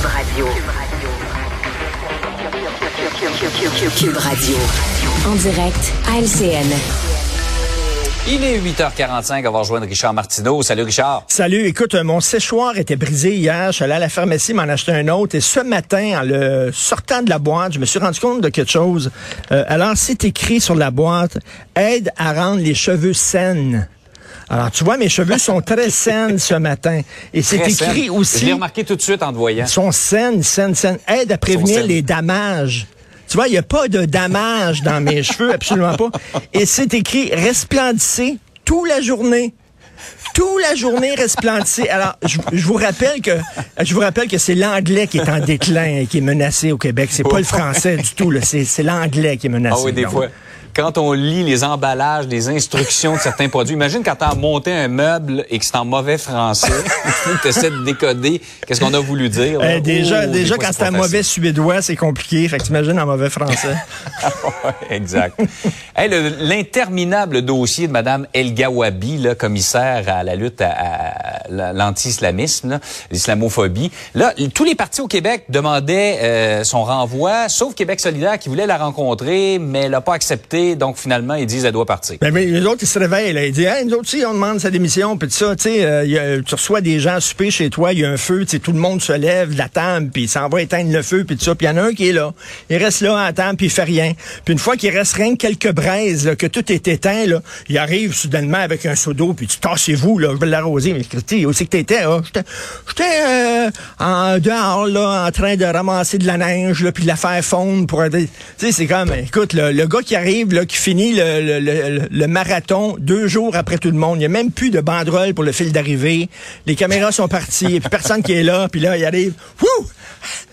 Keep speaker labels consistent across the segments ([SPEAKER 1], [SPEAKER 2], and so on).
[SPEAKER 1] Cube Radio. Cube Radio. En direct à LCN.
[SPEAKER 2] Il est 8h45, on va rejoindre Richard Martineau. Salut Richard.
[SPEAKER 3] Salut, écoute, mon séchoir était brisé hier. Je suis allé à la pharmacie m'en acheter un autre. Et ce matin, en le sortant de la boîte, je me suis rendu compte de quelque chose. Euh, alors, c'est écrit sur la boîte, aide à rendre les cheveux saines. Alors, tu vois, mes cheveux sont très saines ce matin. Et c'est écrit
[SPEAKER 2] saine.
[SPEAKER 3] aussi.
[SPEAKER 2] Je l'ai remarqué tout de suite en te voyant.
[SPEAKER 3] Ils sont saines, saines, saines. Aide à prévenir les damages. Tu vois, il n'y a pas de damage dans mes cheveux, absolument pas. Et c'est écrit resplendissez toute la journée. Toute la journée resplendissez. Alors, je, je vous rappelle que je vous rappelle que c'est l'anglais qui est en déclin et qui est menacé au Québec. C'est pas le français du tout. C'est c'est l'anglais qui est menacé.
[SPEAKER 2] Ah oui, des
[SPEAKER 3] Donc,
[SPEAKER 2] fois. Quand on lit les emballages, les instructions de certains produits, imagine quand tu as monté un meuble et que c'est en mauvais français, tu essaies de décoder qu'est-ce qu'on a voulu dire.
[SPEAKER 3] euh, déjà,
[SPEAKER 2] Oh,
[SPEAKER 3] déjà
[SPEAKER 2] fois,
[SPEAKER 3] quand
[SPEAKER 2] c'est pas
[SPEAKER 3] mauvais suédois, c'est compliqué. Fait que t'imagines en mauvais français.
[SPEAKER 2] Exact. Hey, L'interminable dossier de Mme El Gawabi, là, commissaire à la lutte à, à la- l'anti-islamisme, l'islamophobie. Là, tous les partis au Québec demandaient euh, son renvoi, sauf Québec solidaire qui voulait la rencontrer, mais elle n'a pas accepté. Donc finalement, ils disent qu'elle doit partir.
[SPEAKER 3] Ben, mais les autres, ils se réveillent. Là. Ils disent, hey, nous autres aussi, on demande sa démission. Puis ça, tu sais, euh, tu reçois des gens à souper chez toi, il y a un feu, tout le monde se lève de la table, puis il s'en va éteindre le feu, puis ça. Puis il y en a un qui est là. Il reste là à la table, puis il fait rien. Puis une fois qu'il reste rien que quelques braises, là, que tout est éteint, là, il arrive soudainement avec un seau d'eau, puis tu tassez-vous, là, je vais l'arroser. Mais tu où c'est que t'étais, là? J'étais, euh, en dehors, là, en train de ramasser de la neige, là, puis de la faire fondre pour. Tu sais, c'est comme, écoute, le, le gars qui arrive, qui finit le, marathon deux jours après tout le monde. Il n'y a même plus de banderole pour le fil d'arrivée. Les caméras sont parties, et puis personne qui est là, puis là, il arrive. Wouh!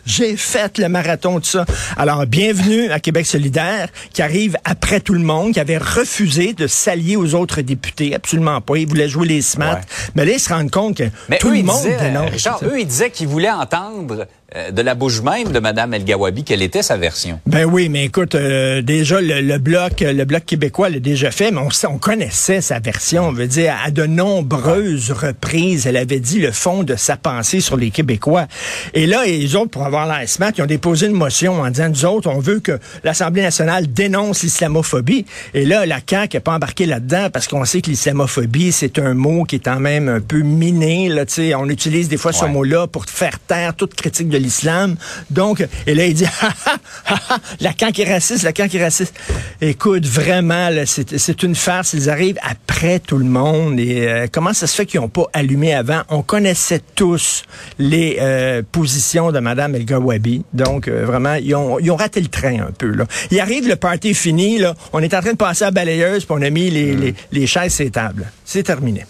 [SPEAKER 3] J'ai fait le marathon, tout ça. Alors, bienvenue à Québec solidaire, qui arrive après tout le monde, qui avait refusé de s'allier aux autres députés. Absolument pas. Ils voulaient jouer les smart.
[SPEAKER 2] Ouais.
[SPEAKER 3] Mais là, ils se rendent compte que
[SPEAKER 2] Mais
[SPEAKER 3] tout
[SPEAKER 2] eux,
[SPEAKER 3] le
[SPEAKER 2] ils
[SPEAKER 3] monde
[SPEAKER 2] disaient,
[SPEAKER 3] dénonce.
[SPEAKER 2] Richard, eux, ils disaient qu'ils voulaient entendre euh, de la bouche même de Mme El Gawabi quelle était sa version.
[SPEAKER 3] Ben oui, mais écoute, euh, déjà le, le bloc, le bloc québécois l'a déjà fait, mais on, on connaissait sa version. On veut dire à de nombreuses reprises, elle avait dit le fond de sa pensée sur les Québécois. Et là, les autres, pour avoir l'air smart, ils ont déposé une motion en disant nous autres, on veut que l'Assemblée nationale dénonce l'islamophobie. Et là, la CAQ n'est pas embarqué là-dedans parce qu'on sait que l'islamophobie, c'est un mot qui est quand même un peu miné. Là, on utilise des fois ce mot-là pour faire taire toute critique de l'islam. Donc, et là, il dit, ha, ha, ha, la CAQ est raciste, la CAQ est raciste. Écoute, vraiment, c'est une farce. Ils arrivent après tout le monde. Et euh, comment ça se fait qu'ils n'ont pas allumé avant? On connaissait tous les euh, positions de Mme El Donc, euh, vraiment, ils ont, ils ont raté le train un peu. Là. Il arrive, le party est fini. Là. On est en train de passer à la balayeuse, puis on a mis les, les, les chaises sur les tables. C'est terminé.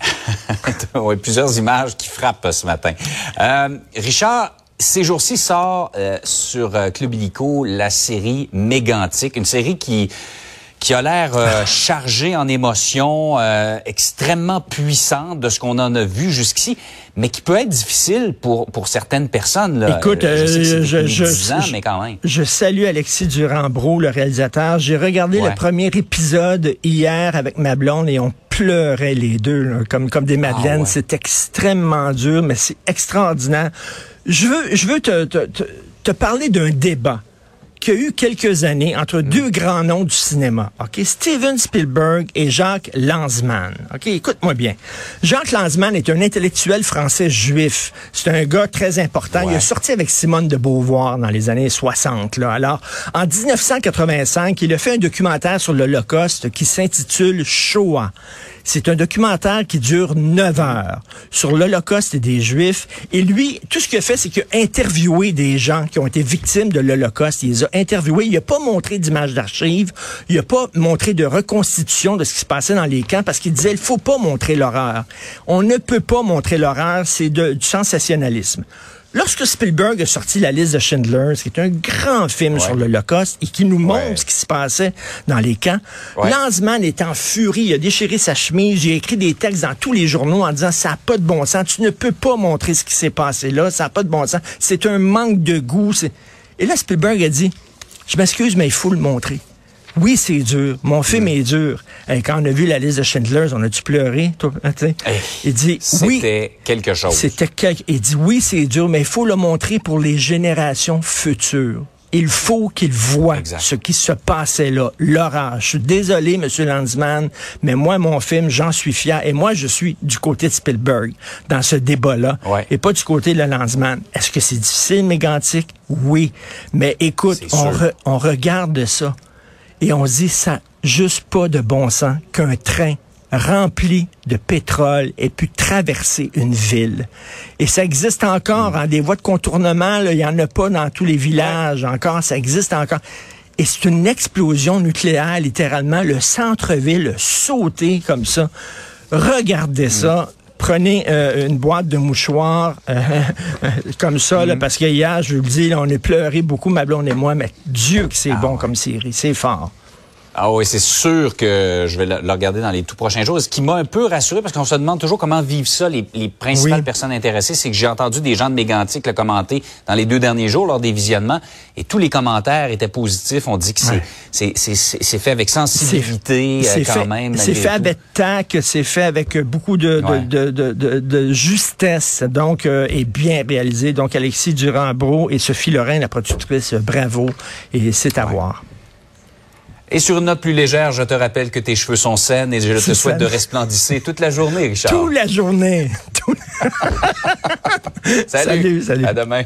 [SPEAKER 2] oui, plusieurs images qui frappent ce matin. Euh, Richard, ces jours-ci sort euh, sur Club Illico la série Mégantique, une série qui qui a l'air euh, chargée en émotions, euh, extrêmement puissante de ce qu'on en a vu jusqu'ici, mais qui peut être difficile pour pour certaines personnes. Là.
[SPEAKER 3] Écoute,
[SPEAKER 2] je, sais que c'est
[SPEAKER 3] euh, je, je,
[SPEAKER 2] 10 ans,
[SPEAKER 3] je-
[SPEAKER 2] mais quand même.
[SPEAKER 3] je salue Alexis Durand-Bro, le réalisateur. J'ai regardé
[SPEAKER 2] Ouais.
[SPEAKER 3] le premier épisode hier avec ma blonde et on pleurait les deux, là, comme, comme des madeleines.
[SPEAKER 2] Ah ouais.
[SPEAKER 3] C'est extrêmement dur, mais c'est extraordinaire. Je veux, je veux te, te, te, te parler d'un débat qu'il y a eu quelques années entre deux grands noms du cinéma. OK? Steven Spielberg et Jacques Lanzmann. OK? Écoute-moi bien. Jacques Lanzmann est un intellectuel français juif. C'est un gars très important. Il a sorti avec Simone de Beauvoir dans les années 60. Là. Alors, en 1985, il a fait un documentaire sur l'Holocauste qui s'intitule Shoah. C'est un documentaire qui dure neuf heures sur l'Holocauste et des Juifs. Et lui, tout ce qu'il a fait, c'est qu'il a interviewé des gens qui ont été victimes de l'Holocauste. Il les a interviewés. Il n'a pas montré d'images d'archives. Il n'a pas montré de reconstitution de ce qui se passait dans les camps parce qu'il disait, il faut pas montrer l'horreur. On ne peut pas montrer l'horreur. C'est du sensationnalisme. Lorsque Spielberg a sorti La liste de Schindler, qui est un grand film sur l'Holocauste et qui nous montre
[SPEAKER 2] Ouais.
[SPEAKER 3] ce qui se passait dans les camps,
[SPEAKER 2] Ouais.
[SPEAKER 3] Lanzmann est en furie, il a déchiré sa chemise, il a écrit des textes dans tous les journaux en disant ça n'a pas de bon sens, tu ne peux pas montrer ce qui s'est passé là, ça n'a pas de bon sens, c'est un manque de goût. Et là, Spielberg a dit, je m'excuse, mais il faut le montrer. Oui, c'est dur. Mon film est dur. Et quand on a vu la liste de Schindler, on a-tu pleuré? Toi, hein,
[SPEAKER 2] il dit, oui. C'était quelque chose.
[SPEAKER 3] C'était quelque, il dit, oui, c'est dur, mais il faut le montrer pour les générations futures. Il faut qu'ils voient ce qui se passait là, l'orage. Je suis désolé, Monsieur Landsman, mais moi, mon film, j'en suis fier. Et moi, je suis du côté de Spielberg dans ce débat-là, et pas du côté de Landsman. Est-ce que c'est difficile, mégantique? Oui. Mais écoute, on, on regarde ça et on se dit, ça juste pas de bon sens qu'un train rempli de pétrole ait pu traverser une ville. Et ça existe encore, en hein, des voies de contournement, il n'y en a pas dans tous les villages encore, ça existe encore. Et c'est une explosion nucléaire, littéralement, le centre-ville sauté comme ça. Regardez ça prenez euh, une boîte de mouchoirs euh, comme ça, là, mm. parce que hier, je vous le dis, on est pleuré beaucoup, ma blonde et moi, mais Dieu que c'est ah bon comme série, c'est fort.
[SPEAKER 2] Ah oui, c'est sûr que je vais le, regarder dans les tout prochains jours. Ce qui m'a un peu rassuré, parce qu'on se demande toujours comment vivent ça les, les principales personnes intéressées, c'est que j'ai entendu des gens de Mégantic le commenter dans les deux derniers jours lors des visionnements, et tous les commentaires étaient positifs. On dit que c'est c'est fait avec sensibilité euh, quand même.
[SPEAKER 3] C'est fait avec tact, c'est fait avec beaucoup de, de, de, de, de, justesse, donc, euh, et bien réalisé. Donc, Alexis Durand-Bro et Sophie Lorrain, la productrice, bravo, et c'est à voir.
[SPEAKER 2] Et sur une note plus légère, je te rappelle que tes cheveux sont saines et je te souhaite de resplendisser toute la journée, Richard.
[SPEAKER 3] Toute la journée.
[SPEAKER 2] salut. salut, salut. À demain.